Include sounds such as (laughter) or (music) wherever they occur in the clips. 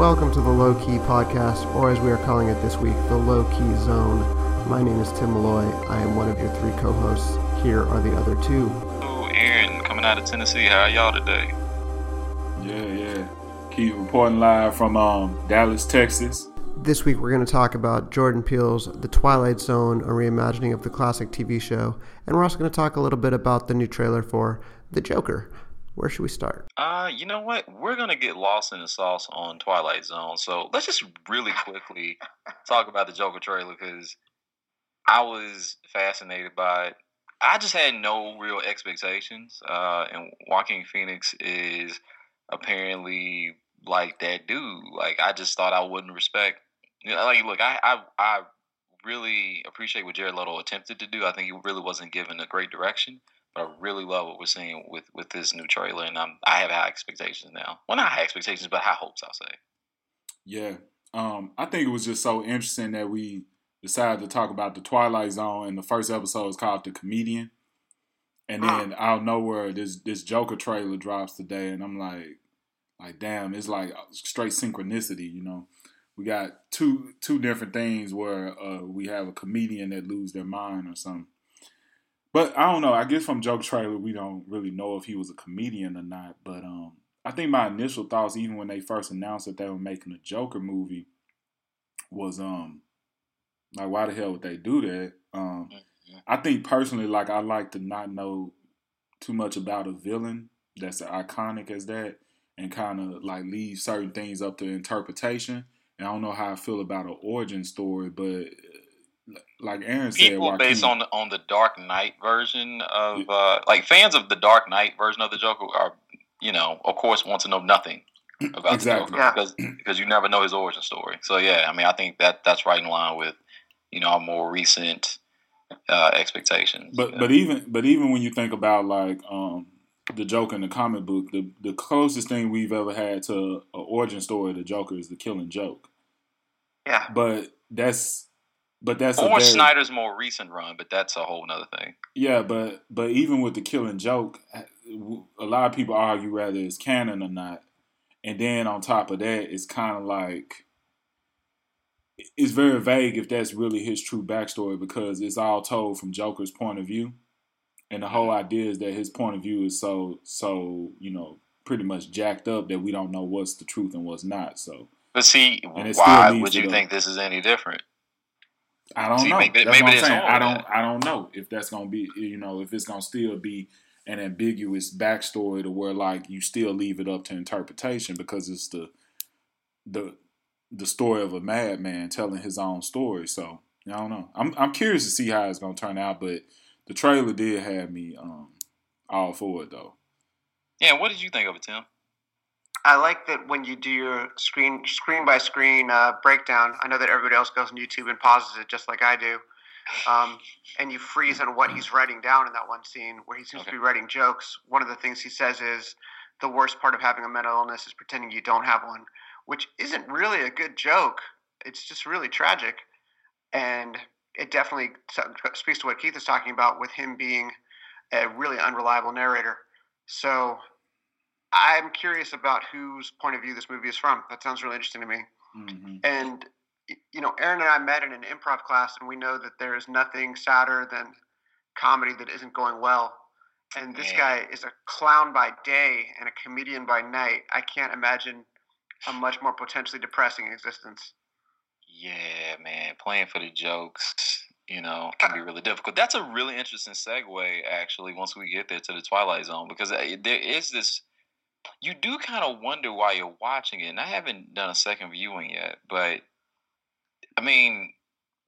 Welcome to the Low Key Podcast, or as we are calling it this week, the Low Key Zone. My name is Tim Malloy. I am one of your three co hosts. Here are the other two. Hello, Aaron, coming out of Tennessee. How are y'all today? Yeah, yeah. Keith reporting live from um, Dallas, Texas. This week we're going to talk about Jordan Peele's The Twilight Zone, a reimagining of the classic TV show, and we're also going to talk a little bit about the new trailer for The Joker. Where should we start? Uh, you know what? We're gonna get lost in the sauce on Twilight Zone, so let's just really quickly (laughs) talk about the Joker trailer because I was fascinated by it. I just had no real expectations, uh, and Joaquin Phoenix is apparently like that dude. Like I just thought I wouldn't respect. You know, like look, I I I really appreciate what Jared Leto attempted to do. I think he really wasn't given a great direction. I really love what we're seeing with with this new trailer, and I'm I have high expectations now. Well, not high expectations, but high hopes. I'll say. Yeah, um, I think it was just so interesting that we decided to talk about the Twilight Zone, and the first episode is called "The Comedian," and then out of nowhere, this this Joker trailer drops today, and I'm like, like damn, it's like straight synchronicity, you know. We got two two different things where uh, we have a comedian that lose their mind or something. But I don't know. I guess from Joker trailer, we don't really know if he was a comedian or not. But um, I think my initial thoughts, even when they first announced that they were making a Joker movie, was um, like why the hell would they do that? Um, mm-hmm. I think personally, like I like to not know too much about a villain that's iconic as that, and kind of like leave certain things up to interpretation. And I don't know how I feel about an origin story, but like Aaron said, people based on the, on the Dark Knight version of uh, like fans of the Dark Knight version of the Joker are you know of course want to know nothing (clears throat) about exactly. the Joker yeah. because because you never know his origin story. So yeah, I mean I think that that's right in line with you know our more recent uh, expectations. But but even but even when you think about like um, the Joker in the comic book, the the closest thing we've ever had to an origin story of the Joker is the Killing Joke. Yeah, but that's but that's or very, Snyder's more recent run, but that's a whole other thing. Yeah, but but even with the Killing Joke, a lot of people argue whether it's canon or not. And then on top of that, it's kind of like it's very vague if that's really his true backstory because it's all told from Joker's point of view, and the whole mm-hmm. idea is that his point of view is so so you know pretty much jacked up that we don't know what's the truth and what's not. So, but see, why would you think this is any different? I don't See, know. Maybe, that's maybe what I'm saying. I don't. I don't know if that's gonna be. You know, if it's gonna still be an ambiguous backstory to where like you still leave it up to interpretation because it's the the the story of a madman telling his own story. So I don't know. I'm I'm curious to see how it's gonna turn out, but the trailer did have me um all for it though. Yeah, what did you think of it, Tim? I like that when you do your screen screen by screen uh, breakdown. I know that everybody else goes on YouTube and pauses it just like I do, um, and you freeze on what he's writing down in that one scene where he seems okay. to be writing jokes. One of the things he says is the worst part of having a mental illness is pretending you don't have one, which isn't really a good joke. It's just really tragic, and it definitely speaks to what Keith is talking about with him being a really unreliable narrator. So I'm curious about whose point of view this movie is from. That sounds really interesting to me. Mm-hmm. And you know, Aaron and I met in an improv class, and we know that there is nothing sadder than comedy that isn't going well. And this guy is a clown by day and a comedian by night. I can't imagine a much more potentially depressing existence. Yeah, man, playing for the jokes, you know, can be really difficult. That's a really interesting segue, actually. Once we get there to the Twilight Zone, because uh, there is this you do kind of wonder why you're watching it. And I haven't done a second viewing yet, but I mean,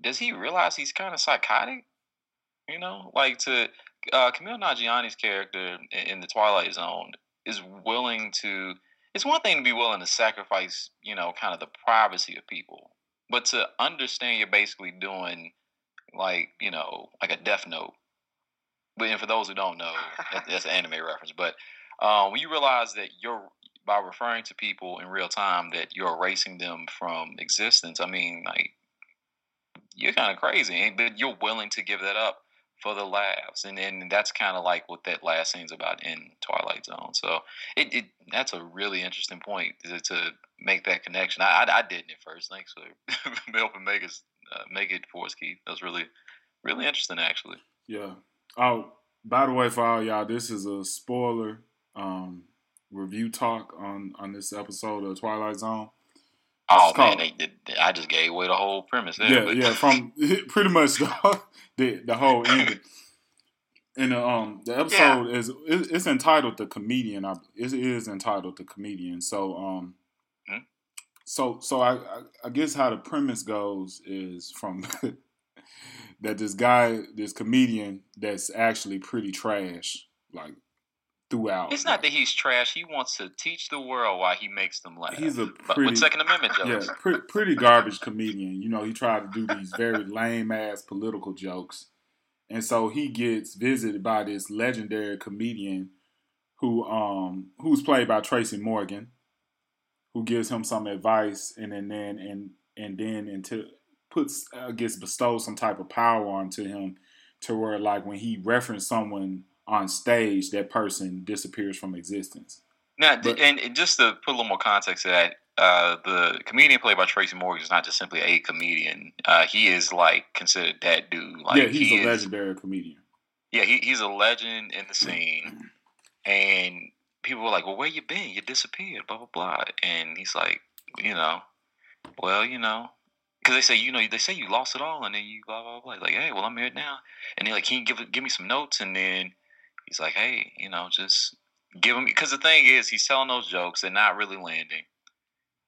does he realize he's kind of psychotic? You know, like to uh, Kumail Nanjiani's character in, in the Twilight Zone is willing to. It's one thing to be willing to sacrifice, you know, kind of the privacy of people, but to understand you're basically doing, like, you know, like a Death Note. But and for those who don't know, that's an anime reference. But um, when you realize that you're by referring to people in real time that you're erasing them from existence. I mean, like you're kind of crazy, but you're willing to give that up for the laughs, and and that's kind of like what that last scene's about in Twilight Zone. So it, it that's a really interesting point to, to make that connection. I, I, I didn't at first. Thanks for (laughs) helping make us uh, make it for us, Keith. That was really really interesting, actually. Yeah. Oh, by the way, for all y'all, this is a spoiler um, review talk on on this episode of Twilight Zone. Oh man, they, they, I just gave away the whole premise. There, yeah, but. yeah, from (laughs) pretty much the the, the whole ending. And uh, um, the episode yeah. is it's entitled "The Comedian." It is entitled "The Comedian." So um, hmm? so so I, I I guess how the premise goes is from (laughs) that this guy, this comedian, that's actually pretty trash, like throughout. It's not that he's trash. He wants to teach the world why he makes them laugh. He's a pretty, with Second Amendment jokes. Yeah, pretty, pretty garbage comedian. You know, he tried to do these very lame ass political jokes, and so he gets visited by this legendary comedian who um who's played by Tracy Morgan, who gives him some advice, and then and and and then into puts I guess bestows some type of power onto him to where like when he referenced someone on stage, that person disappears from existence. Now, but, and just to put a little more context to that, uh, the comedian played by Tracy Morgan is not just simply a comedian. Uh, he is like considered that dude. Like, yeah, he's he a is, legendary comedian. Yeah, he, he's a legend in the scene, and people were like, "Well, where you been? You disappeared." Blah blah blah, and he's like, you know, well, you know, because they say, you know, they say you lost it all, and then you blah blah blah. Like, hey, well, I'm here now, and they're like, can you give give me some notes? And then he's like, hey, you know, just give him because the thing is, he's telling those jokes, they're not really landing,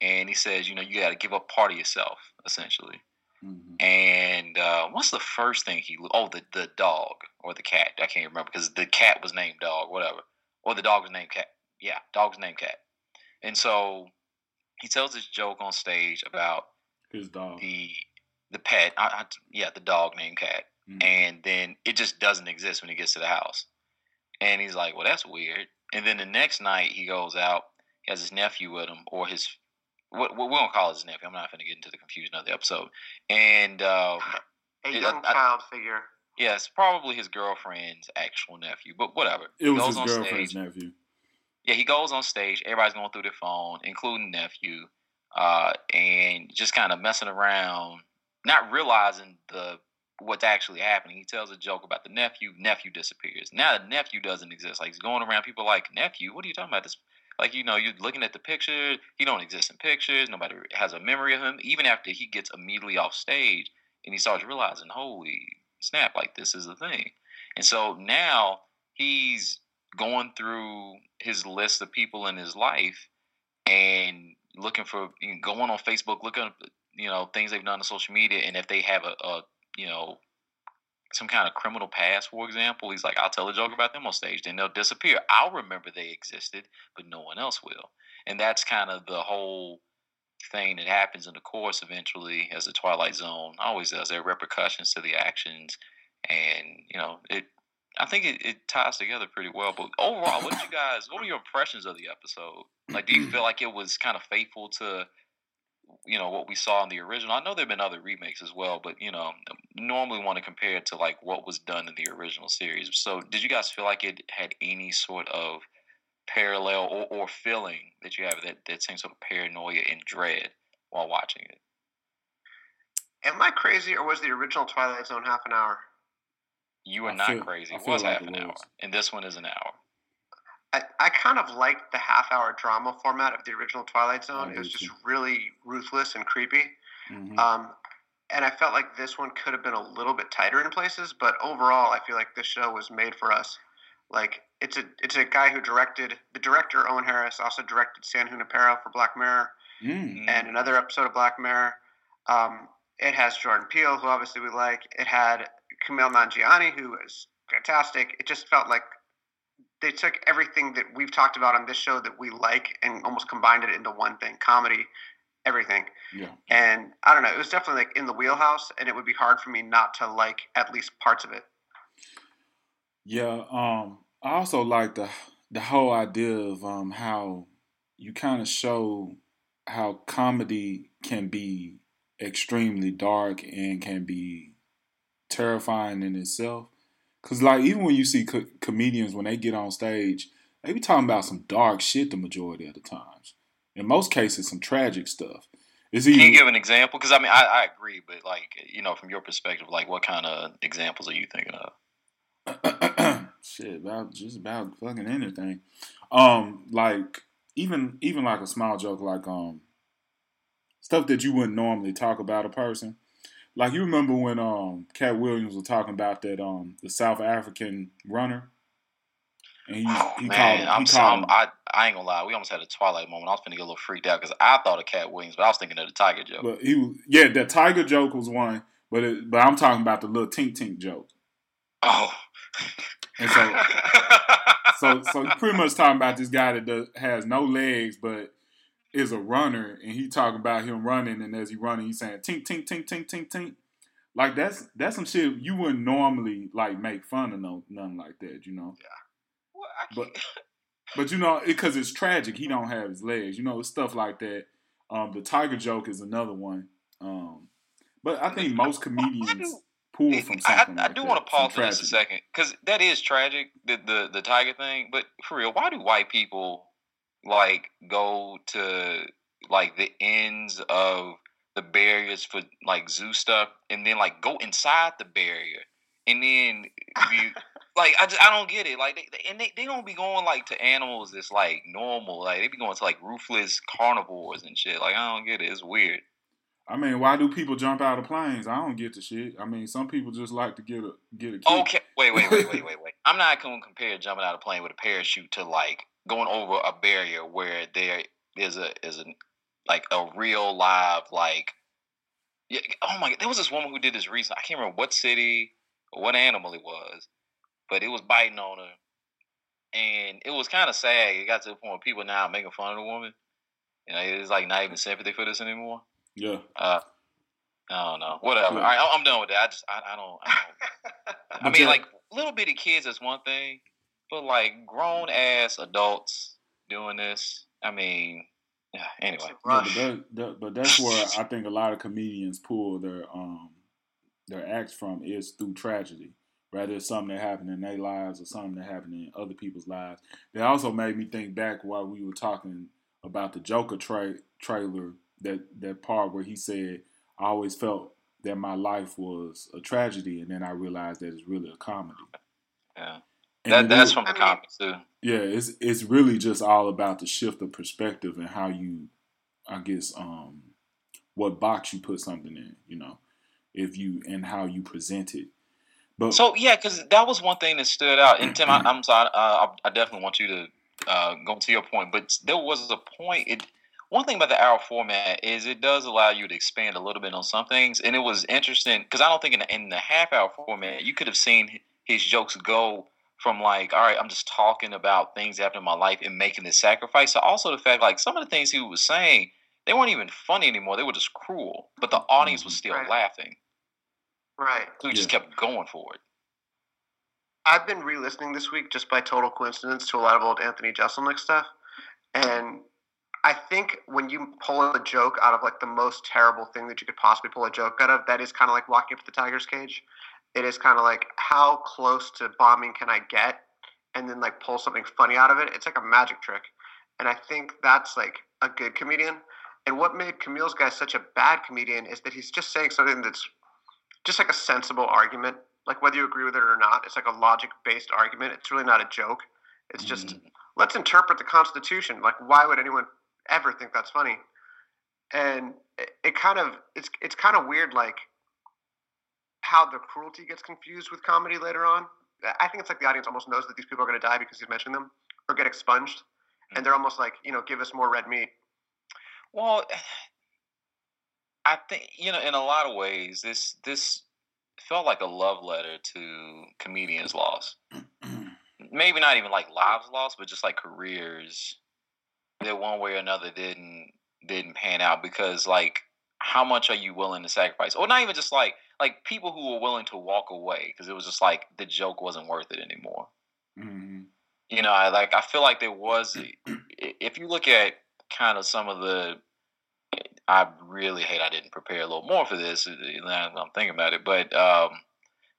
and he says, you know, you got to give up part of yourself, essentially. Mm-hmm. And uh, what's the first thing he? Oh, the the dog or the cat? I can't remember because the cat was named dog, whatever, or the dog was named cat. Yeah, dog's named cat. And so he tells this joke on stage about his dog, the the pet. I, I, yeah, the dog named cat. Mm-hmm. And then it just doesn't exist when he gets to the house. And he's like, well, that's weird. And then the next night he goes out, he has his nephew with him, or his, what, what we don't call his nephew. I'm not going to get into the confusion of the episode. And um, a young I, child I, figure. Yes, probably his girlfriend's actual nephew, but whatever. It was his girlfriend's stage. nephew. Yeah, he goes on stage. Everybody's going through their phone, including nephew, uh, and just kind of messing around, not realizing the what's actually happening. He tells a joke about the nephew. Nephew disappears. Now the nephew doesn't exist. Like he's going around. People like nephew. What are you talking about? This like you know you're looking at the picture. He don't exist in pictures. Nobody has a memory of him. Even after he gets immediately off stage and he starts realizing, holy snap, like this is the thing. And so now he's going through his list of people in his life and looking for you know, going on Facebook, looking you know things they've done on social media, and if they have a, a you know, some kind of criminal past, for example, he's like, I'll tell a joke about them on stage, then they'll disappear. I'll remember they existed, but no one else will. And that's kind of the whole thing that happens in the course eventually as the Twilight Zone always does. There are repercussions to the actions. And, you know, it I think it, it ties together pretty well. But overall, what did you (coughs) guys what were your impressions of the episode? Like do you (clears throat) feel like it was kind of faithful to you know what we saw in the original. I know there've been other remakes as well, but you know, normally want to compare it to like what was done in the original series. So, did you guys feel like it had any sort of parallel or, or feeling that you have that that same sort of paranoia and dread while watching it? Am I crazy, or was the original Twilight Zone half an hour? You are I not feel, crazy. It was like half an hour, and this one is an hour. I, I kind of liked the half hour drama format of the original Twilight Zone. It was just really ruthless and creepy. Mm-hmm. Um, and I felt like this one could have been a little bit tighter in places, but overall, I feel like this show was made for us. Like it's a it's a guy who directed the director Owen Harris also directed San Junipero for Black Mirror mm-hmm. and another episode of Black Mirror. Um, it has Jordan Peele, who obviously we like. It had Kumail Nanjiani, who is fantastic. It just felt like they took everything that we've talked about on this show that we like and almost combined it into one thing comedy everything. Yeah. And i don't know it was definitely like in the wheelhouse and it would be hard for me not to like at least parts of it. Yeah um i also like the the whole idea of um how you kind of show how comedy can be extremely dark and can be terrifying in itself Cause like even when you see co- comedians when they get on stage, they be talking about some dark shit the majority of the times. In most cases, some tragic stuff. Is? Can you give an example? Because I mean, I, I agree, but like you know, from your perspective, like what kind of examples are you thinking of? (coughs) shit, about just about fucking anything. Um, like even even like a small joke, like um, stuff that you wouldn't normally talk about a person. Like you remember when um Katt Williams was talking about that um the South African runner and he, oh, he man, called, I'm, he called i I ain't gonna lie. We almost had a Twilight moment. I was finna get a little freaked out because I thought of Katt Williams, but I was thinking of the Tiger joke. But he was, yeah, the Tiger joke was one, but it, but I'm talking about the little tink tink joke. Oh. And so, (laughs) so, so pretty much talking about this guy that does, has no legs, but is a runner, and he talking about him running, and as he running, he's saying tink tink tink tink tink tink. Like that's that's some shit you wouldn't normally like make fun of no nothing like that, you know. Yeah but (laughs) but you know because it, it's tragic. He don't have his legs. You know, stuff like that. Um, the tiger joke is another one. Um, but I think most (laughs) comedians pull from something. I, I, I do want to pause for this a second because that is tragic, the, the the tiger thing. But for real, why do white people like go to like the ends of the barriers for like zoo stuff, and then like go inside the barrier, and then you (laughs) like I just I don't get it. Like they, they and they, they don't be going like to animals that's like normal. Like they be going to like ruthless carnivores and shit. Like I don't get it. It's weird. I mean, why do people jump out of planes? I don't get the shit. I mean, some people just like to get a get a. Kick. Okay, wait, wait, wait, wait, (laughs) wait, wait. I'm not going to compare jumping out of a plane with a parachute to like going over a barrier where there is a is a like a real live like. Yeah, oh my god! There was this woman who did this recently. I can't remember what city or what animal it was, but it was biting on her, and it was kind of sad. It got to the point where people now making fun of the woman. You know, it's like not even sympathy for this anymore. Yeah. Uh, I don't know. Whatever. Yeah. All right, I'm done with that. I just, I, I don't. I, don't. (laughs) I mean, like little bitty kids is one thing, but like grown ass adults doing this. I mean. Anyway. Yeah, but, that, that, but that's where I (laughs) think a lot of comedians pull their um their acts from is through tragedy whether it's something that happened in their lives or something that happened in other people's lives. They also made me think back while we were talking about the Joker tra- trailer, that that part where he said, "I always felt that my life was a tragedy, and then I realized that it's really a comedy." Yeah, that, that's from the comics too. Yeah, it's it's really just all about the shift of perspective and how you, I guess, um, what box you put something in. You know, if you and how you present it but so yeah, because that was one thing that stood out. And Tim, I, am sorry, uh, I, definitely want you to uh, go to your point, but there was a point. It one thing about the hour format is it does allow you to expand a little bit on some things, and it was interesting because I don't think in the, in the half hour format you could have seen his jokes go from like, all right, I'm just talking about things after my life and making this sacrifice. So also the fact like some of the things he was saying they weren't even funny anymore; they were just cruel, but the audience was mm-hmm. still right. laughing. Right. So we just kept going for it. I've been re-listening this week just by total coincidence to a lot of old Anthony Jeselnik stuff, and I think when you pull a joke out of like the most terrible thing that you could possibly pull a joke out of, that is kind of like walking up to the tiger's cage. It is kind of like how close to bombing can I get, and then like pull something funny out of it. It's like a magic trick, and I think that's like a good comedian. And what made Kumail's guy such a bad comedian is that he's just saying something that's just like a sensible argument. Like whether you agree with it or not, it's like a logic based argument. It's really not a joke. It's just mm. let's interpret the Constitution. Like why would anyone ever think that's funny? And it, it kind of it's it's kind of weird like how the cruelty gets confused with comedy later on. I think it's like the audience almost knows that these people are going to die because he's mentioning them or get expunged, and mm. they're almost like, you know, give us more red meat. Well, (sighs) I think you know, in a lot of ways, this this felt like a love letter to comedians lost. (clears throat) Maybe not even like lives lost, but just like careers that one way or another didn't didn't pan out because like how much are you willing to sacrifice or not even just like like people who were willing to walk away because it was just like the joke wasn't worth it anymore mm-hmm. you know I like i feel like there was (clears throat) if you look at kind of some of the I really hate I didn't prepare a little more for this. Uh, I'm thinking about it, but um,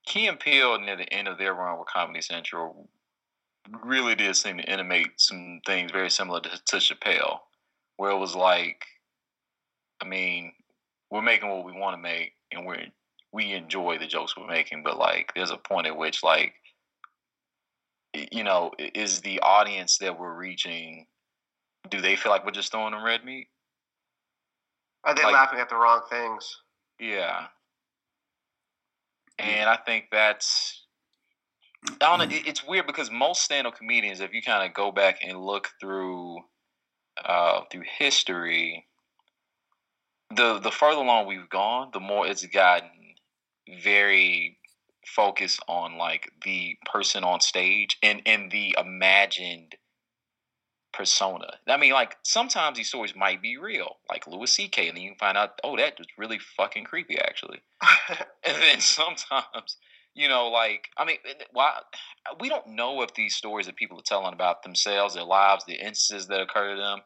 Key and Peele near the end of their run with Comedy Central really did seem to intimate some things very similar to, to Chappelle, where it was like, I mean, we're making what we want to make, and we're we enjoy the jokes we're making, but like, there's a point at which like, you know, is the audience that we're reaching, do they feel like we're just throwing them red meat? Are they Like- laughing at the wrong things? Yeah. And I think that's I don't know. It's weird because most stand-up comedians, if you kind of go back and look through uh, through history, the the further along we've gone, the more it's gotten very focused on like the person on stage and and the imagined persona. I mean, like sometimes these stories might be real, like Louis C.K., and then you can find out, oh, that was really fucking creepy, actually. (laughs) And then sometimes, you know, like I mean, why we don't know if these stories that people are telling about themselves, their lives, the instances that occur to them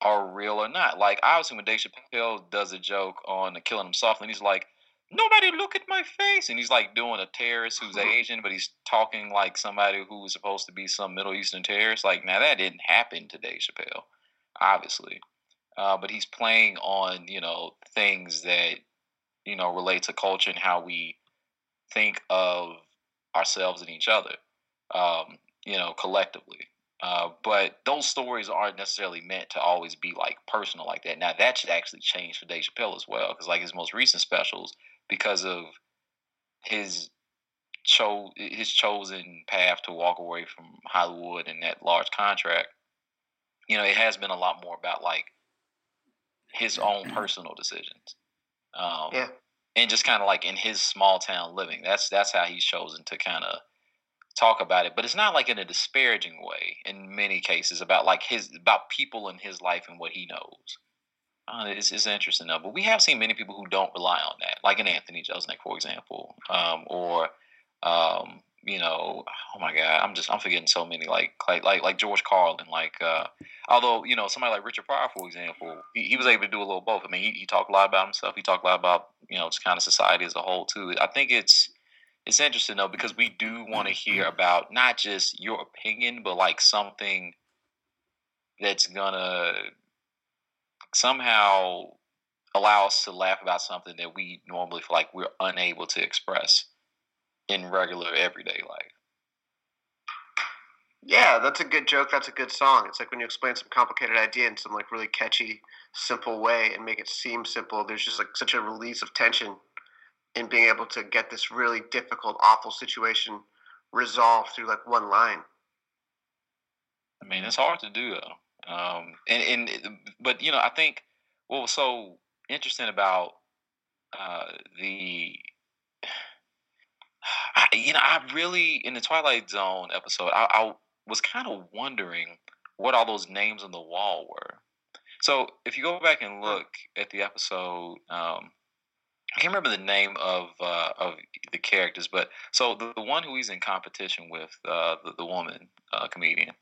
are real or not. Like obviously, when Dave Chappelle does a joke on the killing him softly, and he's like, "Nobody look at my face," and he's like doing a terrorist who's Asian, but he's talking like somebody who was supposed to be some Middle Eastern terrorist. Like now, that didn't happen to Dave Chappelle, obviously. Uh, but he's playing on you know things that you know relate to culture and how we think of ourselves and each other, um, you know, collectively. Uh, but those stories aren't necessarily meant to always be like personal like that. Now that should actually change for Dave Chappelle as well, because like his most recent specials, because of his cho- his chosen path to walk away from Hollywood and that large contract, you know, it has been a lot more about like his own personal decisions. Um, Yeah. And just kind of like in his small town living. That's that's how he's chosen to kind of talk about it. But it's not like in a disparaging way in many cases about like his about people in his life and what he knows. Uh, it's, it's interesting though. But we have seen many people who don't rely on that, like an Anthony Jeselnik, for example, um, or um, you know, oh my God, I'm just I'm forgetting so many like like like, like George Carlin, like uh, although you know somebody like Richard Pryor, for example, he, he was able to do a little both. I mean, he, he talked a lot about himself. He talked a lot about you know just kind of society as a whole too. I think it's it's interesting though because we do want to hear about not just your opinion, but like something that's gonna somehow allow us to laugh about something that we normally feel like we're unable to express in regular everyday life. Yeah, that's a good joke. That's a good song. It's like when you explain some complicated idea in some like really catchy, simple way and make it seem simple. There's just like such a release of tension in being able to get this really difficult, awful situation resolved through like one line. I mean, it's hard to do though. Um, and, and but you know, I think what was so interesting about uh, the, I, you know, I really in the Twilight Zone episode, I, I was kind of wondering what all those names on the wall were. So if you go back and look at the episode, um, I can't remember the name of uh, of the characters, but so the, the one who he's in competition with, uh, the the woman uh, comedian.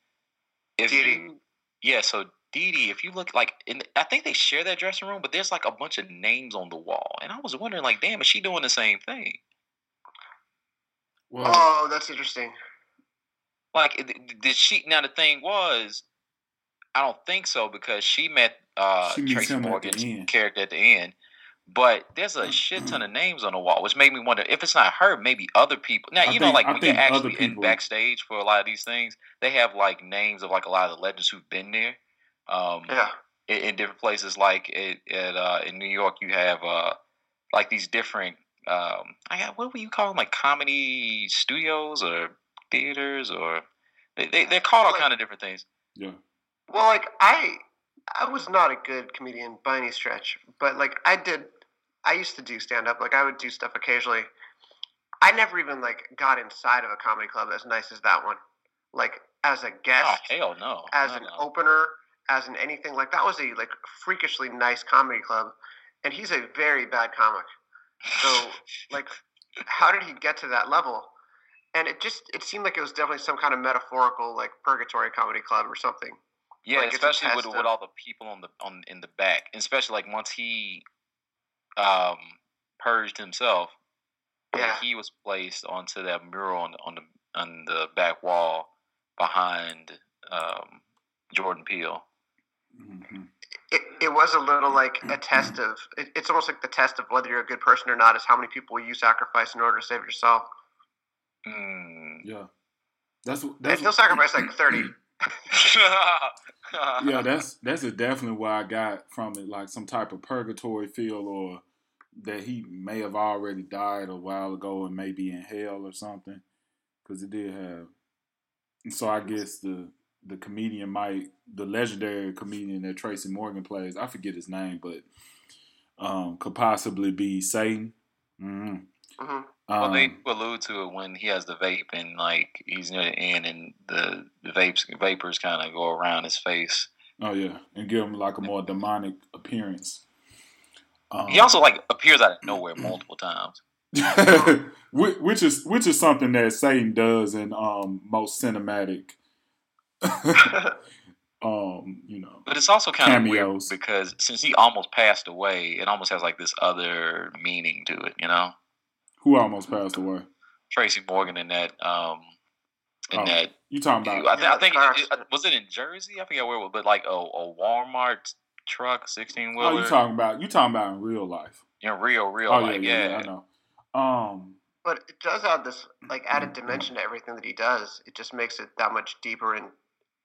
If Dee. you, yeah, so Dee Dee, if you look like, in, I think they share that dressing room, but there's like a bunch of names on the wall, and I was wondering, like, damn, is she doing the same thing? Well, Oh, that's interesting. Like, it- did she? Now the thing was, I don't think so because she met uh, She Tracy him at Morgan's character at the end. But there's a shit ton of names on the wall, which made me wonder if it's not her, maybe other people. Now I you know, like I when you're actually in backstage for a lot of these things, they have like names of like a lot of the legends who've been there. Um, Yeah. in, in different places. Like it, at uh, in New York, you have uh, like these different. Um, I got what would you call them? Like comedy studios or theaters or they, they they're called all Like- kind of different things. yeah. Well, like I, I was not a good comedian by any stretch, but like I did, I used to do stand up. Like I would do stuff occasionally. I never even like got inside of a comedy club as nice as that one. Like as a Oh guest, hell no! as No, an no. opener, as an anything like that was a like freakishly nice comedy club, and he's a very bad comic. So (laughs) like, how did he get to that level? And it just it seemed like it was definitely some kind of metaphorical like purgatory comedy club or something. Yeah, Like, especially with with all the people on the on in the back, and especially like once he um purged himself, Yeah. he was placed onto that mural on, on the on the back wall behind um, Jordan Peele. Mm-hmm. It, it was a little like a test of it, it's almost like the test of whether you're a good person or not is how many people you sacrifice in order to save yourself. Mm. Yeah, that's that's. And he'll sacrifice like thirty. (clears throat) (laughs) yeah, that's that's definitely what I got from it, like some type of purgatory feel, or that he may have already died a while ago and maybe in hell or something, because it did have. And so I guess the the comedian might the legendary comedian that Tracy Morgan plays, I forget his name, but um, could possibly be Satan. Mm-hmm. Mm-hmm. Well, they allude to it when he has the vape and like he's near the end, and the, the vapes vapors kind of go around his face. Oh yeah, and give him like a more demonic appearance. Um, he also like appears out of nowhere multiple times. (laughs) which is which is something that Satan does in um, most cinematic (laughs) um, you know. But it's also kind cameos. of weird because since he almost passed away, it almost has like this other meaning to it, you know. Who almost passed away? Tracy Morgan in that. Um, in oh, that you talking about? I, th- I think it, it, was it in Jersey. I forget where, it was, but like a, a Walmart truck, sixteen wheeler. Oh, you talking about? You talking about in real life? In real, real oh, life, yeah, yeah, yeah, I know. Um, but it does add this like added (clears throat) dimension to everything that he does. It just makes it that much deeper and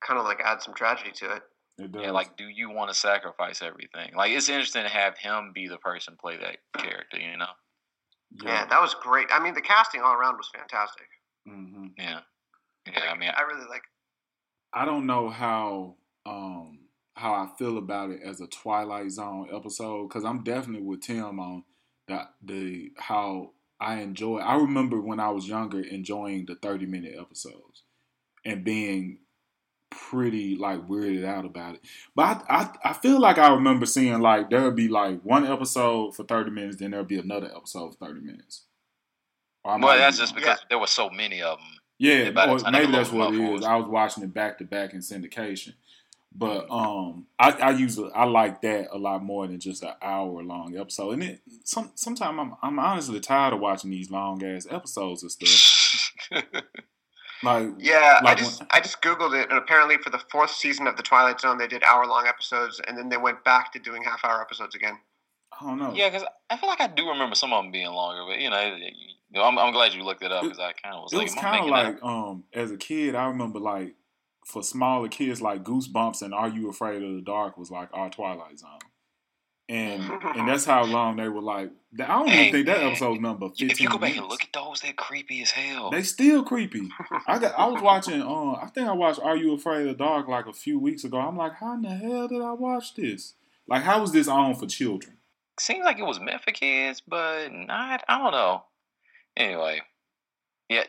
kind of like add some tragedy to it. It yeah, like do you want to sacrifice everything? Like it's interesting to have him be the person play that character, you know? Yeah, yeah that was great. I mean, the casting all around was fantastic. Mm-hmm. Yeah, yeah. Like, I mean, I really like. I don't know how um how I feel about it as a Twilight Zone episode because I'm definitely with Tim on that the how I enjoy. I remember when I was younger enjoying the 30 minute episodes and being pretty like weirded out about it. But I, I, I feel like I remember seeing like there would be like one episode for thirty minutes, then there'll be another episode for thirty minutes. Well, that's just because yeah. there were so many of them. Yeah, maybe that's what it is. I was watching it back to back in syndication. But um, I, I usually I like that a lot more than just an hour long episode. And it some sometimes I'm I'm honestly tired of watching these long ass episodes and stuff. (laughs) Like yeah, like I just when, I just googled it, and apparently for the fourth season of the Twilight Zone, they did hour long episodes, and then they went back to doing half hour episodes again. I don't know. Yeah, because I feel like I do remember some of them being longer, but you know, you know I'm, I'm glad you looked it up because I kind of was. It like, was kind of like um as a kid, I remember like for smaller kids like Goosebumps and Are You Afraid of the Dark was like our Twilight Zone and and that's how (laughs) long they were like. I don't even think that episode number fifteen. If you go back minutes. and look at those, they're creepy as hell. They still creepy. I got. I was (laughs) watching. Uh, I think I watched Are You Afraid of the Dark like a few weeks ago. I'm like, how in the hell did I watch this? Like, how was this on for children? Seems like it was meant for kids, but not. I don't know. Anyway, yeah,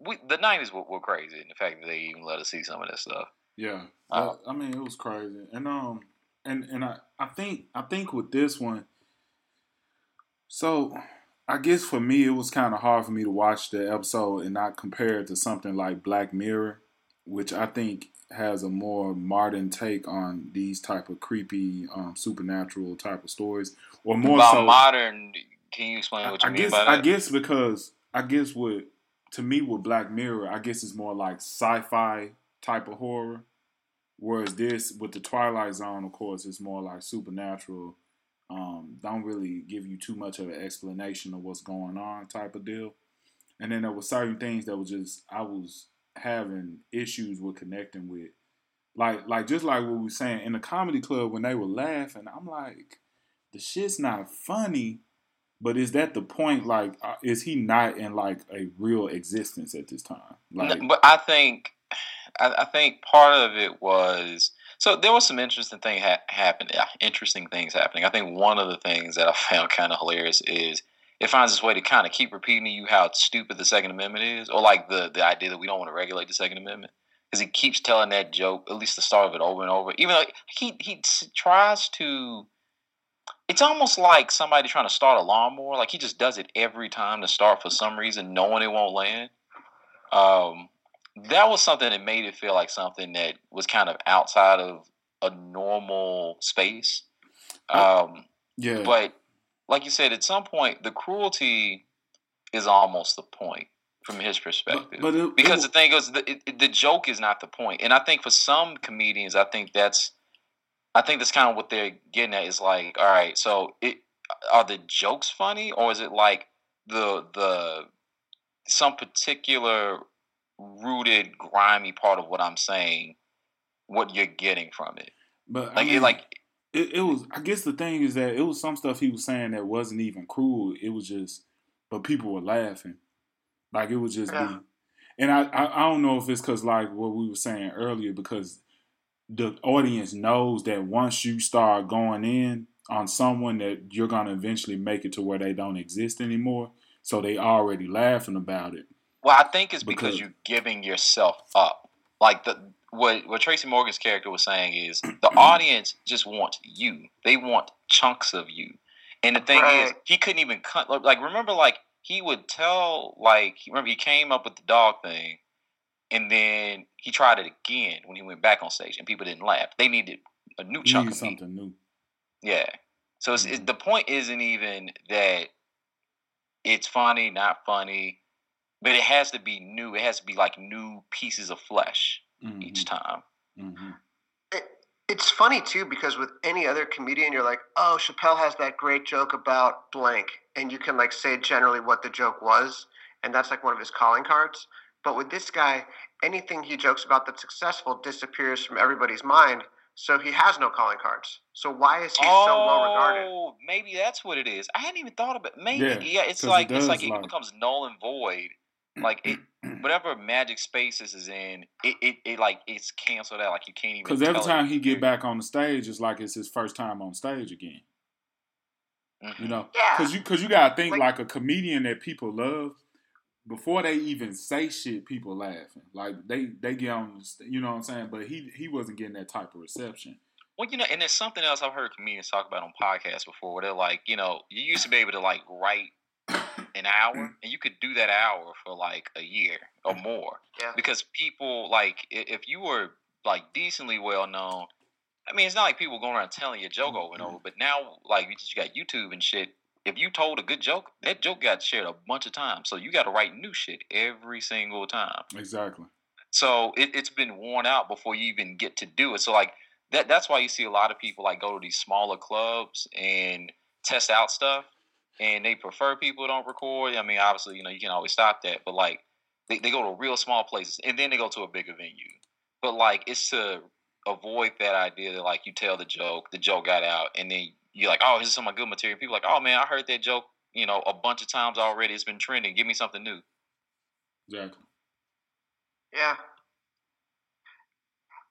we, the '90s were, were, crazy, and the fact that they even let us see some of that stuff. Yeah, uh, I mean, it was crazy, and um and and I, I think I think with this one, so I guess for me it was kind of hard for me to watch the episode and not compare it to something like Black Mirror, which I think has a more modern take on these type of creepy um, supernatural type of stories, or more About so modern. Can you explain what you I mean guess, by that? I guess because I guess what to me with Black Mirror, I guess it's more like sci-fi type of horror Whereas this with the Twilight Zone, of course, it's more like supernatural. Um, don't really give you too much of an explanation of what's going on, type of deal. And then there were certain things that was just I was having issues with connecting with, like like just like what we were saying in the comedy club when they were laughing. I'm like, the shit's not funny, but is that the point? Like, uh, is he not in like a real existence at this time? Like, but I think I, I, think part of it was so there was some interesting thing ha- happened. Interesting things happening. I think one of the things that I (laughs) found kind of hilarious is it finds its way to kind of keep repeating to you how stupid the Second Amendment is, or like the the idea that we don't want to regulate the Second Amendment because he keeps telling that joke, at least the start of it, over and over. Even though he he tries to. It's almost like somebody trying to start a lawnmower. Like he just does it every time to start for some reason, knowing it won't land. Um, that was something that made it feel like something that was kind of outside of a normal space. Um, yeah. But like you said, at some point, the cruelty is almost the point from his perspective. But, but it, because it, the thing is, the, it, the joke is not the point, and I think for some comedians, I think that's, I think that's kind of what they're getting at. Is like, all right, so it are the jokes funny, or is it like the the some particular rooted grimy part of what I'm saying, what you're getting from it? but I Like, mean, it, like it, it was I guess the thing is that it was some stuff he was saying that wasn't even cruel. It was just but people were laughing. Like it was just Yeah. and I, I, I don't know if it's cause like what we were saying earlier, because the audience knows that once you start going in on someone that you're gonna eventually make it to where they don't exist anymore. So they already laughing about it. Well, I think it's because, Because- you're giving yourself up. Like the what what Tracy Morgan's character was saying is (clears throat) the audience just wants you. They want chunks of you. And the thing is, he couldn't even cut. Like remember, like he would tell, like remember he came up with the dog thing, and then he tried it again when he went back on stage, and people didn't laugh. They needed a new You chunk need of meat. something new. Yeah. So it's, it, Mhm. the point isn't even that it's funny, not funny, but it has to be new. It has to be like new pieces of flesh each time. hmm It, it's funny too because with any other comedian, you're like, oh, Chappelle has that great joke about blank, and you can like say generally what the joke was, and that's like one of his calling cards. But with this guy, anything he jokes about that's successful disappears from everybody's mind, so he has no calling cards. So why is he so well regarded? Oh, maybe that's what it is. I hadn't even thought about. Maybe Yeah, yeah, it's 'cause it like it's does, like it becomes null and void. (clears throat) Like it, whatever magic spaces is in, it, it, it like it's canceled out. Like you can't even. Because every tell it time he get back on the stage, it's like it's his first time on stage again. Mhm. You know, Yeah. because you because you gotta think Like- like, a comedian that people love. Before they even say shit, people laughing. Like they they get on, you know what I'm saying. But he he wasn't getting that type of reception. Well, you know, and there's something else I've heard comedians talk about on podcasts before, where they're like, you know, you used to be able to like write an hour, (coughs) and you could do that hour for like a year or more, Yeah. because people like if you were like decently well known. I mean, it's not like people going around telling you a joke over and over, but now like you just got YouTube and shit. If you told a good joke, that joke got shared a bunch of times. So you got to write new shit every single time. Exactly. So it, it's been worn out before you even get to do it. So like that that's why you see a lot of people like go to these smaller clubs and test out stuff and they prefer people don't record. I mean, obviously, you know, you can always stop that, but like they, they go to real small places and then they go to a bigger venue. But like it's to avoid that idea that like you tell the joke, the joke got out, and then you're like, oh, this is some of my good material. People are like, oh man, I heard that joke, you know, a bunch of times already. It's been trending. Give me something new. Exactly. Yeah.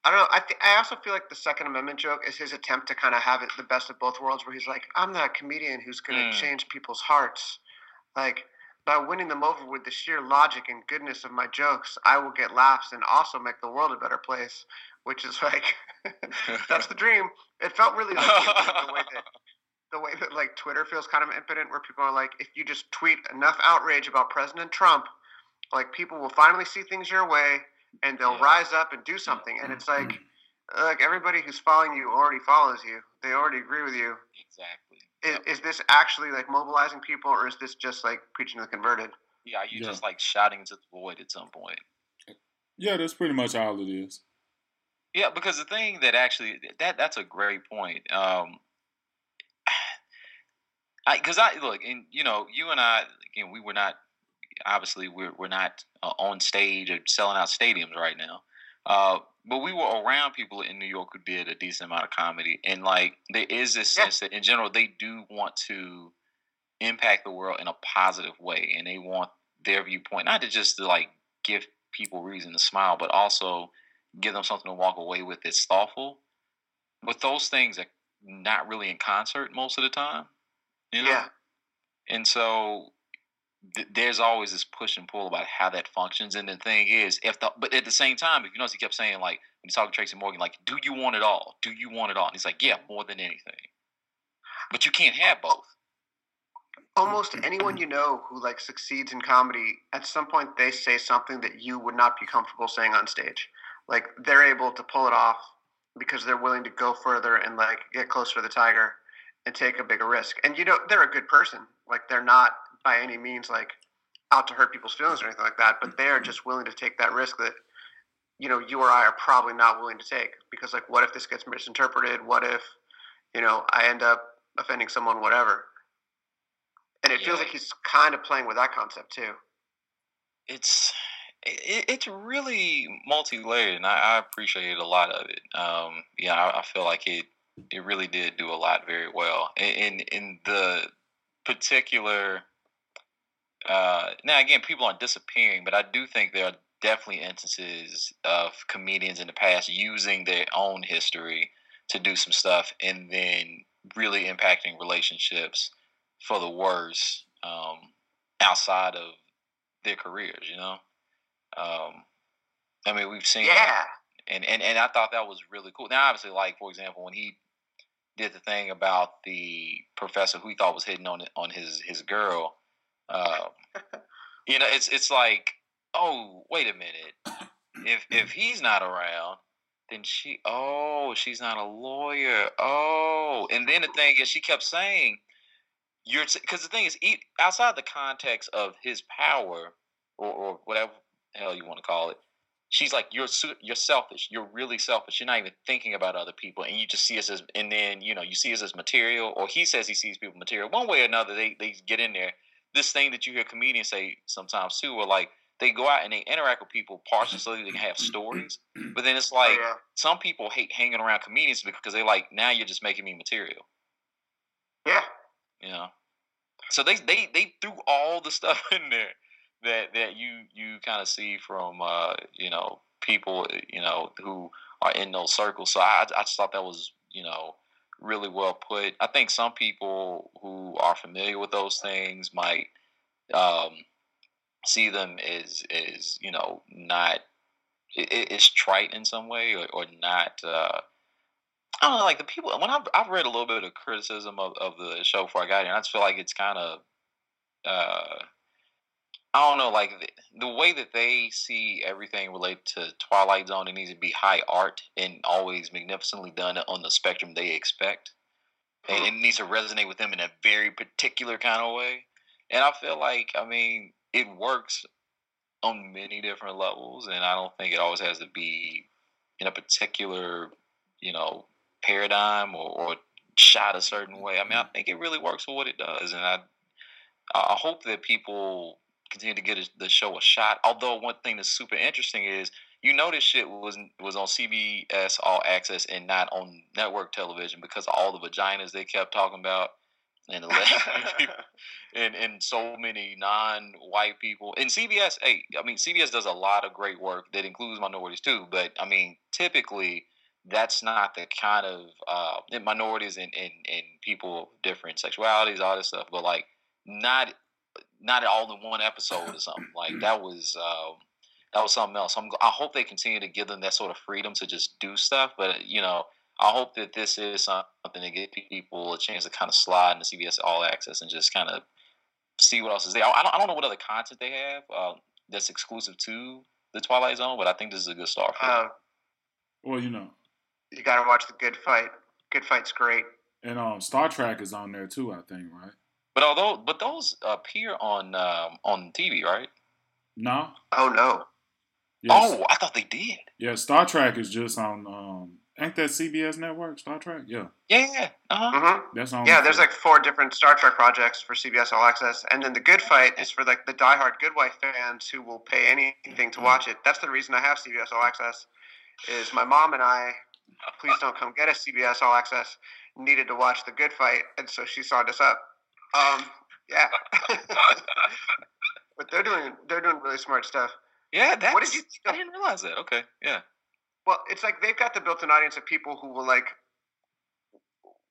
I don't know. I th- I also feel like the Second Amendment joke is his attempt to kind of have it the best of both worlds, where he's like, "I'm that comedian who's going to Mm. change people's hearts, like by winning them over with the sheer logic and goodness of my jokes. I will get laughs and also make the world a better place." Which is (laughs) like, that's the (laughs) dream. It felt really like the way that (laughs) the way that like Twitter feels kind of impotent, where people are like, if you just tweet enough outrage about President Trump, like people will finally see things your way and they'll Yeah. rise up and do something. And it's like, mm-hmm. like everybody who's following you already follows you. They already agree with you. Exactly. Is, Yep. is this actually like mobilizing people, or is this just like preaching to the converted? Yeah, you Yeah. just like shouting into the void at some point. Yeah, that's pretty much all it is. Yeah, because the thing that actually that that's a great point. Um, I because I look and you know you and I again we were not obviously we're we're not uh, on stage or selling out stadiums right now. Uh, but we were around people in New York who did a decent amount of comedy, and like there is this Yeah. sense that in general they do want to impact the world in a positive way, and they want their viewpoint not to just to like give people reason to smile, but also give them something to walk away with that's thoughtful. But those things are not really in concert most of the time. You know? Yeah. And so th- there's always this push and pull about how that functions. And the thing is, if the but at the same time, if you notice, he kept saying like when he's talking to Tracy Morgan, like, "Do you want it all? Do you want it all?" And he's like, "Yeah, more than anything." But you can't have both. Almost mm-hmm. anyone you know who like succeeds in comedy, at some point they say something that you would not be comfortable saying on stage. Like they're able to pull it off because they're willing to go further and like get closer to the tiger and take a bigger risk. And you know, they're a good person. Like they're not by any means like out to hurt people's feelings or anything like that, but they're just willing to take that risk that you know you or I are probably not willing to take because like what if this gets misinterpreted? What if you know I end up offending someone? Whatever. And it feels like he's kind of playing with that concept too. it's it, it's really multi-layered, and I, I appreciate a lot of it. Um, yeah, I, I feel like it it really did do a lot very well. In in, in the particular, uh, now again, people aren't disappearing, but I do think there are definitely instances of comedians in the past using their own history to do some stuff, and then really impacting relationships for the worse um, outside of their careers, you know. Um, I mean, we've seen, Yeah. and, and and I thought that was really cool. Now, obviously, like for example, when he did the thing about the professor who he thought was hitting on on his his girl, um, you know, it's it's like, oh, wait a minute, if if he's not around. Then she, oh, she's not a lawyer. Oh, and then the thing is, she kept saying, "You're," because the thing is, outside the context of his power, or, or whatever hell you want to call it. She's like, you're you're selfish. You're really selfish. You're not even thinking about other people, and you just see us as, and then you know you see us as material. Or he says he sees people material. One way or another, they they get in there. This thing that you hear comedians say sometimes too, or like they go out and they interact with people partially so they can have stories. (clears throat) But then it's Oh, like yeah. some people hate hanging around comedians because they're like now you're just making me material. Yeah. You know. So they they they threw all the (laughs) stuff in there that that you you kind of see from uh, you know people you know who are in those circles. So I I just thought that was you know really well put. I think some people who are familiar with those things might um, see them as as you know not it- it's trite in some way or, or not. Uh, I don't know, like the people when I've, I've read a little bit of criticism of, of the show before I got here, I just feel like it's kind of, uh, I don't know, like the, the way that they see everything related to Twilight Zone, it needs to be high art and always magnificently done on the spectrum they expect, and it needs to resonate with them in a very particular kind of way. And I feel like, I mean, it works on many different levels, and I don't think it always has to be in a particular, you know, paradigm or, or shot a certain way. I mean, I mm-hmm. think it really works for what it does, and I I hope that people continue to get the show a shot. Although one thing that's super interesting is you know this shit was was on CBS All Access and not on network television because of all the vaginas they kept talking about and (laughs) (laughs) people and and so many non-white people and CBS. Hey, I mean CBS does a lot of great work that includes minorities too. But I mean, typically that's not the kind of uh, minorities and, and and people of different sexualities, all this stuff. But like not not all in one episode or something. Like (clears throat) that was um, that was something else. I'm, I hope they continue to give them that sort of freedom to just do stuff. But you know, I hope that this is something to give people a chance to kind of slide into CBS All Access and just kind of see what else is there. I don't, I don't know what other content they have um, that's exclusive to the Twilight Zone, but I think this is a good start for them. Uh, Well, you know, you got to watch the Good Fight. Good Fight's great. and um, Star Trek is on there too. I think, right? But although, but those appear on um, on TV, right? No. Oh no. Yes. Oh, I thought they did. Yeah, Star Trek is just on. Um, ain't that CBS network? Star Trek. Yeah, Yeah. Uh-huh. hmm that's on. Yeah, there's like four different Star Trek projects for CBS All Access, and then the Good Fight is for like the diehard Good Wife fans who will pay anything to watch it. That's the reason I have CBS All Access. Is my mom and I, please don't come get us CBS All Access, needed to watch the Good Fight, and so she signed us up. Um, yeah, (laughs) but they're doing they're doing really smart stuff. Yeah. That's, What did you think I didn't realize that. Okay. Yeah. Well, it's like they've got the built-in audience of people who will like,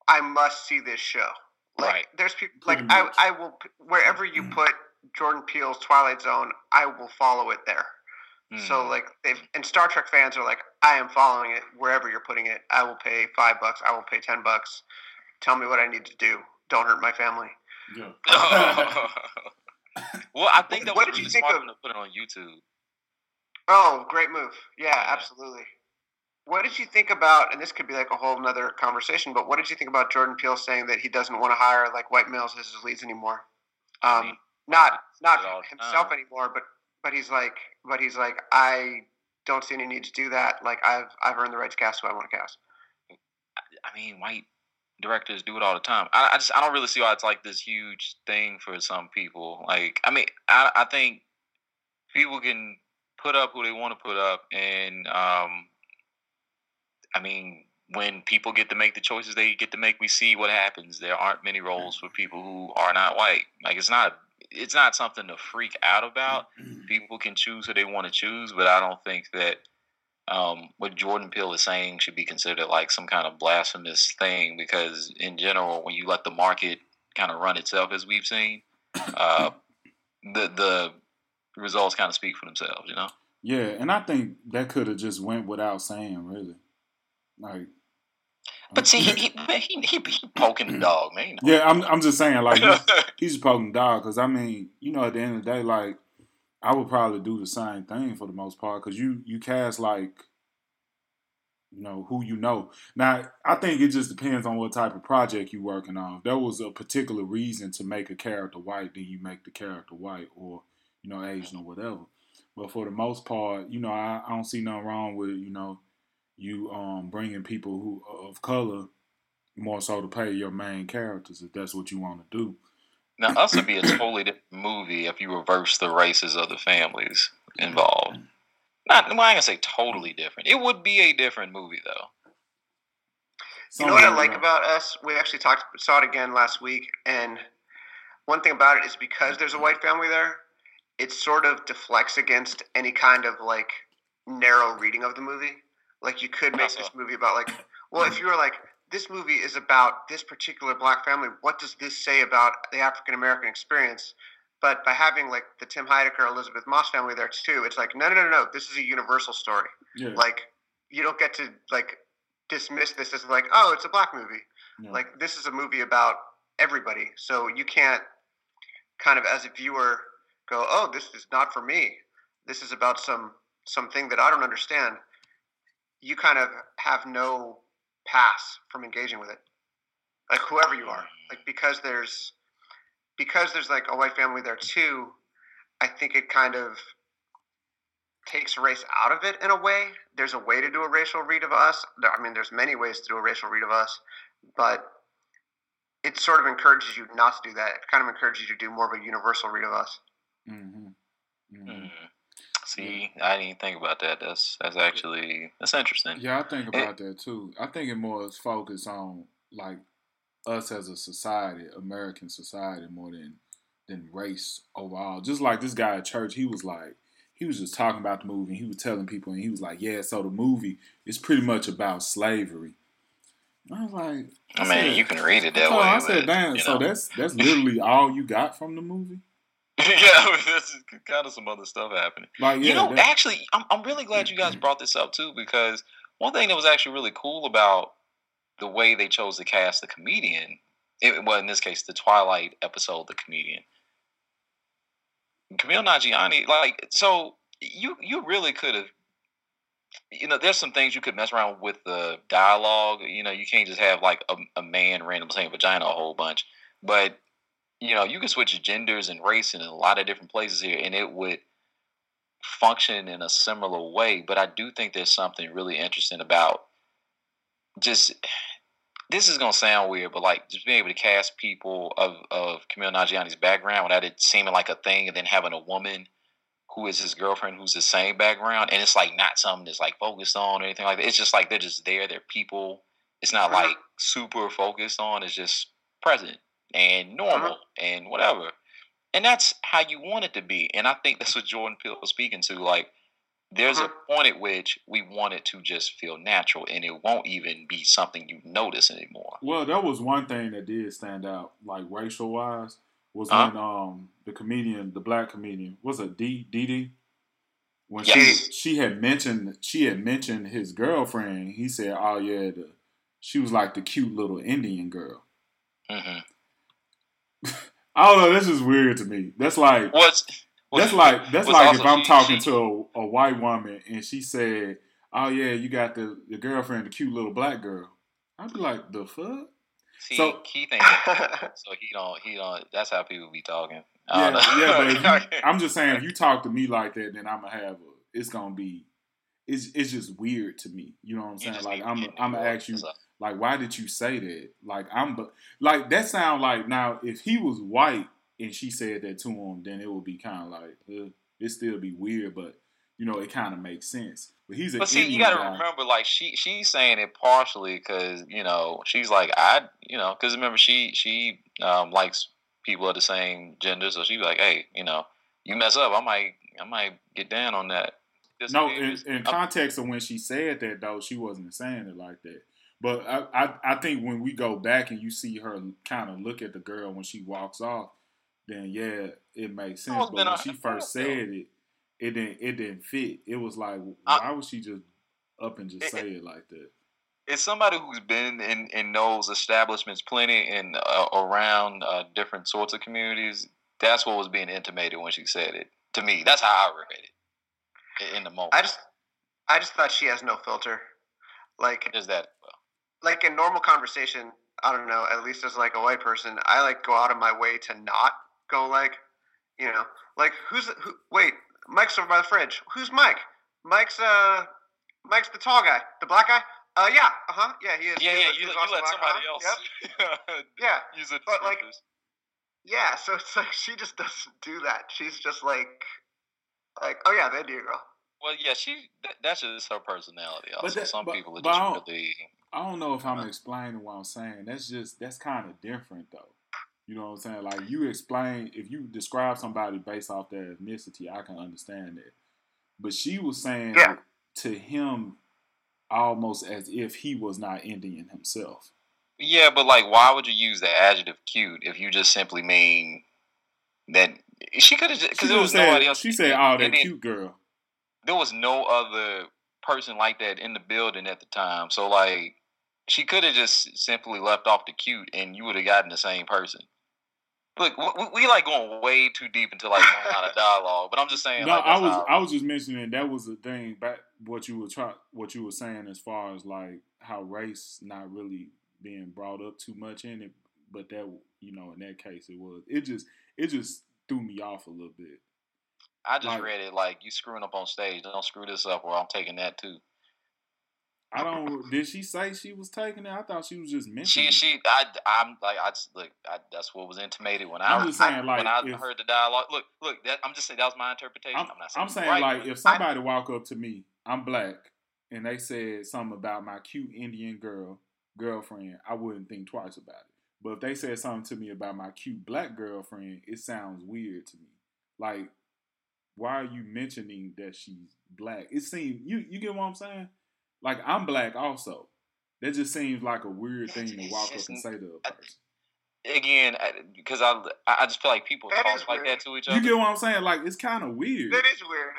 I must see this show. Like, Right. there's people like I. I will wherever you put Jordan Peele's Twilight Zone, I will follow it there. So Hmm. like they've and Star Trek fans are like, I am following it wherever you're putting it. I will pay five bucks. I will pay ten bucks. Tell me what I need to do. Don't hurt my family. Yeah. (laughs) well, I think that What was did you really think smart of- of to put it on YouTube. Oh, great move. Yeah, Yeah. absolutely. What did you think about, and this could be like a whole nother conversation, but what did you think about Jordan Peele saying that he doesn't want to hire like white males as his leads anymore? I Um, mean, not not himself time. anymore, but but he's like but he's like I don't see any need to do that. Like I've I've earned the right to cast who I want to cast. I mean, white directors do it all the time. I, I just I don't really see why it's like this huge thing for some people. Like, I mean, I I think people can put up who they want to put up, and um, I mean, when people get to make the choices they get to make, we see what happens. There aren't many roles for people who are not white. Like, it's not it's not something to freak out about. (clears throat) People can choose who they want to choose, but I don't think that um, what Jordan Peele is saying should be considered like some kind of blasphemous thing because, in general, when you let the market kind of run itself, as we've seen, uh, the the results kind of speak for themselves. You know. Yeah, and I think that could have just went without saying, really. Like, But see, he he, man, he, he, he poking the (clears throat) dog, man. Yeah, I'm I'm just saying, like, (laughs) he's, he's poking the dog because I mean, you know, at the end of the day, like, I would probably do the same thing for the most part because you you cast like, you know, who you know. Now, I think it just depends on what type of project you're working on. If there was a particular reason to make a character white, then you make the character white or you know Asian or whatever. But for the most part, you know, I, I don't see nothing wrong with you know you um bringing people who of color more so to play your main characters if that's what you want to do. Now, us would be a totally different movie if you reverse the races of the families involved. Not, well, I ain't gonna say totally different. It would be a different movie, though. You know what I like about us? We actually talked saw it again last week, and one thing about it is because there's a white family there, it sort of deflects against any kind of like narrow reading of the movie. Like you could make this movie about like, well, if you were like, this movie is about this particular black family, what does this say about the African American experience? But by having like the Tim Heidecker, Elisabeth Moss family there too, it's like, no, no, no, no, this is a universal story. Yeah, Like you don't get to like dismiss this as like, oh, it's a black movie. Like this is a movie about everybody. So you can't kind of as a viewer go oh this is not for me. This is about some something that i don't understand. You kind of have no pass from engaging with it. Like whoever you are. Like because there's because there's like a white family there too i think it kind of takes race out of it in a way. There's a way to do a racial read of us. I mean there's many ways to do a racial read of us but it sort of encourages you not to do that. It kind of encourages you to do more of a universal read of us. hmm hmm See, I didn't even think about that. That's that's actually that's interesting. Yeah, I think about that too. I think it more is focused on like us as a society, American society, more than than race overall. Just like this guy at church, he was like, he was just talking about the movie. And he was telling people, and he was like, "Yeah, so the movie is pretty much about slavery." And I was like, I mean, said- you can read it that oh, way. I said, "Damn!" So know. that's that's literally all you got from the movie. (laughs) yeah, (laughs) this is kind of some other stuff happening. Like, yeah, you know, that- actually, I'm I'm really glad you guys brought this up too because one thing that was actually really cool about the way they chose to cast the comedian, it, well, in this case, the Twilight episode, the comedian, Kumail Nanjiani, like, so you you really could have. You know, there's some things you could mess around with the dialogue. You know, you can't just have like a, a man random saying vagina a whole bunch. But you know, you can switch genders and race in a lot of different places here, and it would function in a similar way. But I do think there's something really interesting about just this is gonna sound weird, but like just being able to cast people of of Kumail Nanjiani's background without it seeming like a thing, and then having a woman who is his girlfriend who's the same background, and it's like not something that's like focused on or anything like that. It's just like they're just there. They're people. It's not uh-huh. like super focused on. It's just present and normal and whatever. And that's how you want it to be. And I think that's what Jordan Peele was speaking to. Like, there's a point at which we want it to just feel natural, and it won't even be something you notice anymore. Well, that was one thing that did stand out, like racial wise, was Huh? when um the comedian, the black comedian, was it D Dee? When Yes. she she had mentioned she had mentioned his girlfriend, he said, "Oh yeah, the, she was like the cute little Indian girl." hmm I don't know. That's just weird to me. That's like What's that's like that's like if I'm talking she- to a, a white woman and she said, "Oh yeah, you got the the girlfriend, the cute little black girl." I'd be like, "The fuck." See, So- Keith ain't (laughs) so he don't he don't. That's how people be talking. Yeah, yeah, but you, (laughs) I'm just saying, if you talk to me like that, then I'm gonna have. A, it's gonna be. It's it's just weird to me. You know what I'm saying? Like I'm I'm gonna ask you, like, why did you say that? Like I'm but like that sound like now if he was white and she said that to him, then it would be kind of like uh, it still be weird, but you know it kind of makes sense. But he's a but see, you got to remember, like she she's saying it partially because you know she's like I you know because remember she she um, likes people of the same gender, so she's like, hey, you know, you mess up, I might I might get down on that. No, in, in context of when she said that though, she wasn't saying it like that. But I, I, I think when we go back and you see her kind of look at the girl when she walks off, then yeah, it makes sense. But when she first said it, it didn't it didn't fit. It was like why would she just up and just it, say it like that? It's somebody who's been in in those establishments plenty and uh, around uh, different sorts of communities. That's what was being intimated when she said it to me. That's how I read it in the moment. I just I just thought she has no filter. Like is that like in normal conversation, I don't know, at least as like a white person, I like go out of my way to not go like, you know, like who's who wait, Mike's over by the fridge. Who's Mike? Mike's uh Mike's the tall guy, the black guy. Uh yeah, uh huh, yeah, he is. Yeah, he yeah, you, you let somebody else. Yep. (laughs) yeah, use it. But like, yeah, so it's like (laughs) she just doesn't do that. She's just like, like, oh yeah, that dear girl. Well, yeah, she that, that's just her personality. Also, but that, some but, people are just really I don't know if I'm explaining what I'm saying. That's just that's kind of different though. You know what I'm saying? Like you explain if you describe somebody based off their ethnicity, I can understand that. But she was saying yeah. to him almost as if he was not Indian himself. Yeah, but like, why would you use the adjective "cute" if you just simply mean that she could have? Because it was said, nobody else. She said, "Oh, that cute girl." There was no other person like that in the building at the time. So like, she could have just simply left off the cute, and you would have gotten the same person. Look, we, we, like going way too deep into like a lot of dialogue, but I'm just saying. No, like, I was I was just mentioning that was the thing back what you were try what you were saying as far as like how race not really being brought up too much in it, but that you know in that case it was it just it just threw me off a little bit. I just like, read it like you screwing up on stage. Don't screw this up, or I'm taking that too. I don't. did she say she was taking it? I thought she was just mentioning. She, she, I, I'm like, I just look. I, that's what was intimated when I'm I, just saying, I, like, when I if, heard the dialogue. Look, look. That, I'm just saying that was my interpretation. I'm, I'm not saying. I'm saying right, like, if somebody walk up to me, I'm black, and they said something about my cute Indian girl girlfriend, I wouldn't think twice about it. But if they said something to me about my cute black girlfriend, it sounds weird to me. Like, why are you mentioning that she's black? It seems you you get what I'm saying. Like I'm black also. That just seems like a weird thing to walk up and say to a person. Again, because I I just feel like people that talk like that to each other. You get what I'm saying? Like it's kind of weird. That is weird.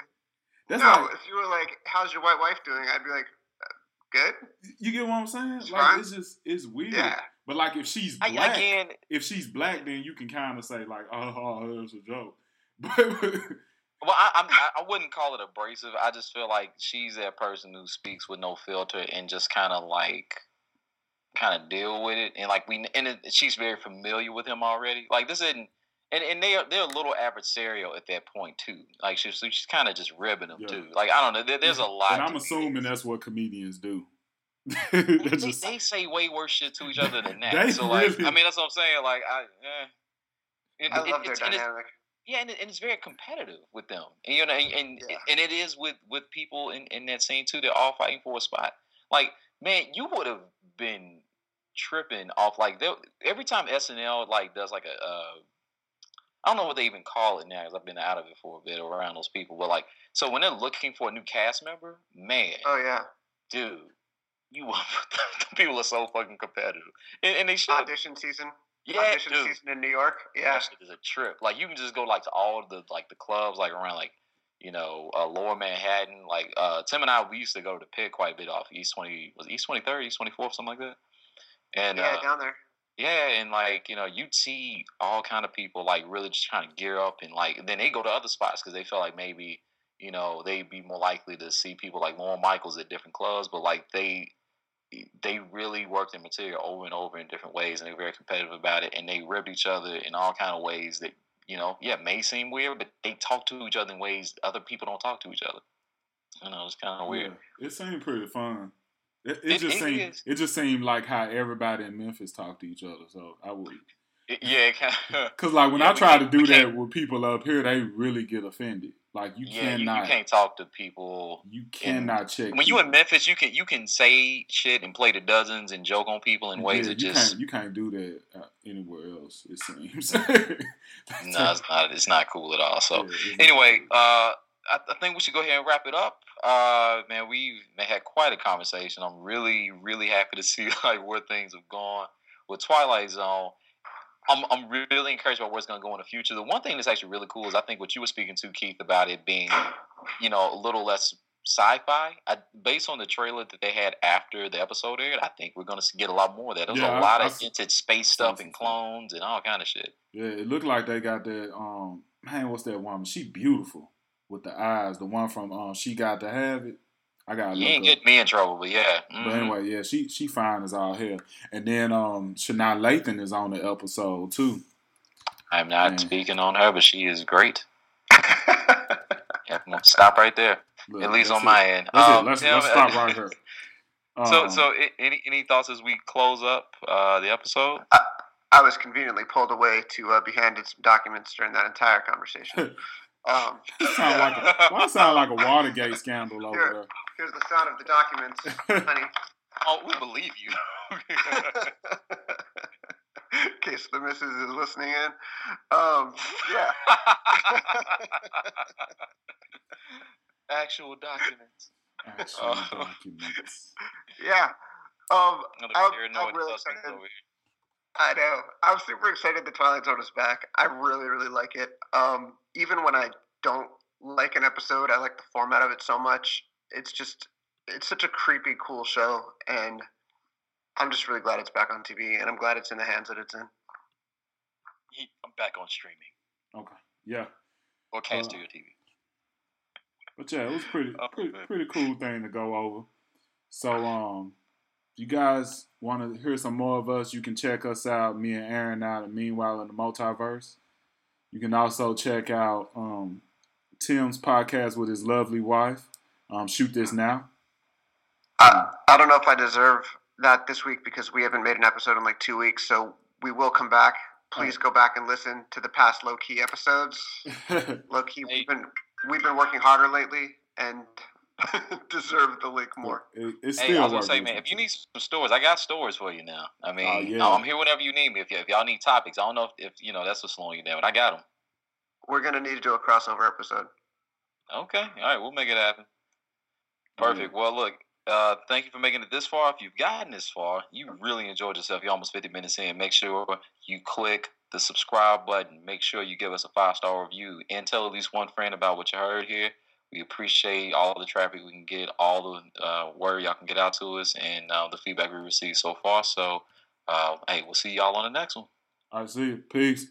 That's no, like, if you were like, "How's your white wife doing?" I'd be like, uh, "Good." You get what I'm saying? It's like fine. it's just it's weird. Yeah. But like if she's black, I, again, if she's black, then you can kind of say like, "Oh, oh that's a joke." (laughs) But well, I, I, I wouldn't call it abrasive. I just feel like she's that person who speaks with no filter and just kind of like kind of deal with it. And like we and it, she's very familiar with him already. Like this isn't. And, and they are they're a little adversarial at that point too. Like she's she's kind of just ribbing him yeah. too. Like I don't know. There, there's a (laughs) lot. And I'm assuming that's what comedians do. (laughs) they, just, they, say way worse shit to each other than (laughs) that. so like, really... I mean, that's what I'm saying. Like I, eh. It, I love their dynamic. Yeah, and, and it's very competitive with them, and you know, and and, yeah. and it is with with people in in that scene too. They're all fighting for a spot. Like, man, you would have been tripping off like every time SNL like does like a. Uh, I don't know what they even call it now because I've been out of it for a bit around those people. But like, so when they're looking for a new cast member, man. Oh yeah. Dude, you (laughs) people are so fucking competitive, and, and they should audition season yeah, audition dude. season in New York. Yeah, that shit is a trip. Like you can just go like to all the like the clubs like around like you know uh, Lower Manhattan. Like uh, Tim and I, we used to go to the pit quite a bit off East Twenty was East Twenty Third, East Twenty Fourth, something like that. And yeah, uh, down there. Yeah, and like you know, you'd see all kind of people like really just trying to gear up, and like then they go to other spots because they feel like maybe you know they'd be more likely to see people like Lorne Michaels at different clubs, but like they they really worked their material over and over in different ways, and they're very competitive about it. And they ribbed each other in all kind of ways that you know, yeah, may seem weird, but they talk to each other in ways other people don't talk to each other. You know, it's kind of weird. Yeah, it seemed pretty fun. It, it, It- just it seemed is. it just seemed like how everybody in Memphis talk to each other. So I would, yeah, kind of. (laughs) cause like when Yeah, I try to do that with people up here, they really get offended. Like you yeah, you cannot, you, can't talk to people. You cannot check. When you in. Memphis, you can you can say shit and play the dozens and joke on people in ways that you just can't you can't do that uh, anywhere else. It seems. (laughs) no, it's not it's not cool at all. So Yeah, anyway, cool. uh, I, I think we should go ahead and wrap it up. Uh, man, we had quite a conversation. I'm really, really happy to see (laughs) like where things have gone with Twilight Zone. I'm, I'm really encouraged by where it's going to go in the future. The one thing that's actually really cool is I think what you were speaking to, Keith, about it being, you know, a little less sci-fi. I, based on the trailer that they had after the episode aired, I think we're going to get a lot more of that. There's Yeah, a lot I of hinted space stuff and clones and all kind of shit. Yeah, it looked like they got that. Um, man, what's that woman? She beautiful with the eyes. The one from um, she got to have it. I got. You ain't getting me in trouble, but yeah. But mhm. anyway, yeah, she she fine as all hell. And then um, Sanaa Lathan is on the episode too. I'm not Man. speaking on her, but she is great. (laughs) Yeah, I'm stop right there. Look, At least on it. my end. That's Um. Let's yeah, let's stop right here. (laughs) So, Um, so a- any any thoughts as we close up uh, the episode? I was conveniently pulled away to uh, be handed some documents during that entire conversation. (laughs) Um, (laughs) sound like a, why it sound like a Watergate scandal over there. here's the sound of the documents, honey. (laughs) Oh, we believe you. (laughs) in case the missus is listening in. Um, yeah. Actual documents. Actual Oh. documents. Yeah. Um, Another I'm, I'm really suspect excited. Over here. I know. I'm super excited the Twilight Zone is back. I really, really like it. Um, even when I don't like an episode, I like the format of it so much. It's just, it's such a creepy, cool show, and I'm just really glad it's back on TV, and I'm glad it's in the hands that it's in. He- I'm back on streaming Okay. Yeah. or Cat Uh, Studio TV. But yeah, it was pretty Oh, pretty, pretty cool thing to go over. So um if you guys want to hear some more of us, you can check us out, me and Aaron out and meanwhile in the multiverse. You can also check out um Tim's podcast with his lovely wife. Um shoot this now. I, I don't know if I deserve that this week because we haven't made an episode in like two weeks, so we will come back. Please go back and listen to the past low key episodes. (laughs) Low key, we've been we've been working harder lately and (laughs) deserve the link more. It, it's Hey, still I was gonna say, man, if you need some stories, I got stories for you now. I mean, Oh, yeah. I'm here whenever you need me. If, y- if y'all need topics, I don't know if, if you know that's what's slowing you down, but I got them. We're gonna need to do a crossover episode. Okay, all right, we'll make it happen. Oh, yeah. Perfect. Well, look, uh, thank you for making it this far. If you've gotten this far, you really enjoyed yourself. You're almost 50 minutes in. Make sure you click the subscribe button. Make sure you give us a five star review and tell at least one friend about what you heard here. We appreciate all the traffic we can get, all the uh, word y'all can get out to us, and uh, the feedback we received so far. So, uh, hey, we'll see y'all on the next one. I see you. Peace.